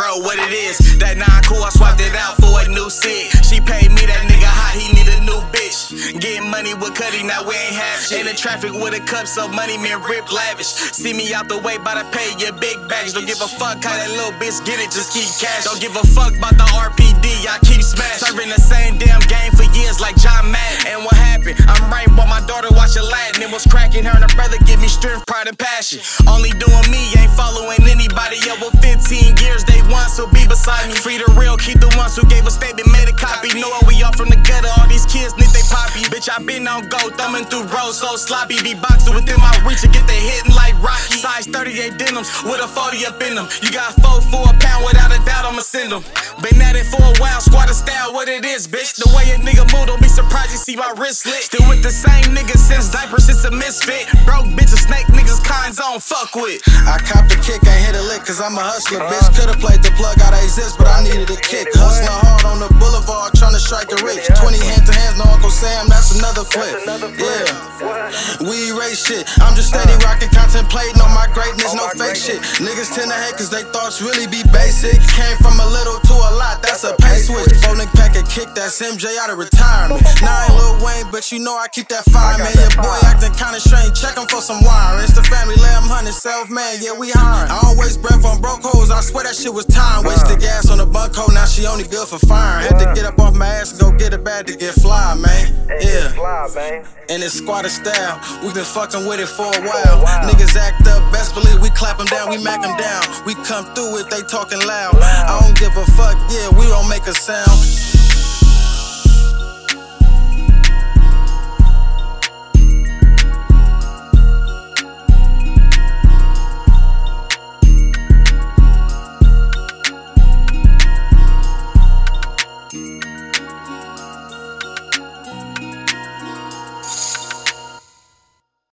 know what it is. That nine cool, I swapped it out for a new seat. She paid me that nigga hot, he need a new bitch. Getting money with Cuddy, now we ain't have shit. In the traffic with a cup, so money man rip lavish. See me out the way, by the pay your big bags. Don't give a fuck how that little bitch get it, just keep cash. Don't give a fuck about the RPD, I keep smash. Serving the same damn game for years like John Madden. And what happened? I'm right, but my daughter watching Latin. It was cracking her and her brother give me strength, pride, and passion. Only doing me, ain't following anybody up with 15 beside me. Free the real, keep the ones who gave a statement, made a copy. Know what we all from the gutter, all these kids need they poppy. Bitch, I been on go, thumbing through rows so sloppy. Be boxing within my reach and get the hitting like Rocky. Size 38 denims with a 40 up in them. You got four for a pound, without a doubt, I'ma send them. Been at it for a while, squatter style, what it is, bitch. The way a nigga move, don't be surprised you see my wrist lit. Still with the same nigga since diapers, it's a misfit. Broke bitch, a snake niggas, kinds on fuck with. I copped the kick, I hit a cause I'm a hustler, bitch. Could've played the plug out of exist, but I needed a kick. Hustling hard on the boulevard, trying to strike a rich. 20 hand to hands, no Uncle Sam, that's another flip. Yeah, we erase shit. I'm just steady rocking, contemplating on my greatness, no fake shit. Niggas tend to hate cause they thoughts really be basic. Came from a little to a lot, that's a pay switch. Folding pack a kick, that's MJ out of retirement. Now I ain't Lil Wayne, but you know I keep that fire, man. Your boy acting kinda strange, check him for some wire. It's the family, let him hunt self, man. Yeah, we hiring. I don't waste breath on broke hoes, I swear that shit was time. Wasted gas on the bunk hole, now she only good for firing. Had to get up off my ass and go get a bag to get fly, man. Yeah. Fly, man. And it's squatter style, we been fucking with it for a while. Niggas act up, best believe we clap them down, we mac them down. We come through it, they talking loud. I don't give a fuck, yeah, we don't make a sound.